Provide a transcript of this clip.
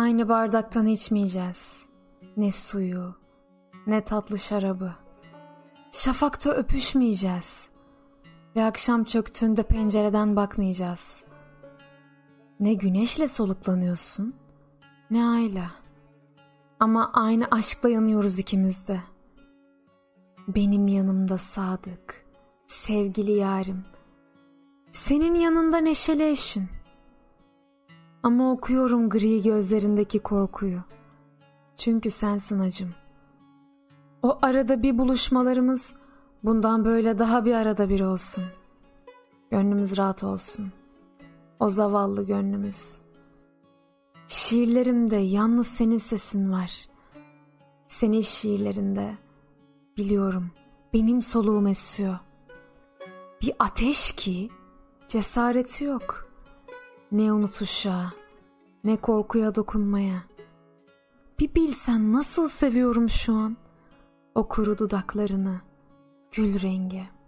Aynı bardaktan içmeyeceğiz. Ne suyu, ne tatlı şarabı. Şafakta öpüşmeyeceğiz. Ve akşam çöktüğünde pencereden bakmayacağız. Ne güneşle soluklanıyorsun, ne ayla. Ama aynı aşkla yanıyoruz ikimiz de. Benim yanımda sadık, sevgili yarim. Senin yanında neşeli eşin. Ama okuyorum gri gözlerindeki korkuyu. Çünkü sensin acım. O arada bir buluşmalarımız bundan böyle daha bir arada bir olsun. Gönlümüz rahat olsun. O zavallı gönlümüz. Şiirlerimde yalnız senin sesin var. Senin şiirlerinde biliyorum benim soluğum esiyor. Bir ateş ki cesareti yok. Ne unutuşa, ne korkuya dokunmaya. Bir bilsen nasıl seviyorum şu an o kuru dudaklarını, gül rengi.''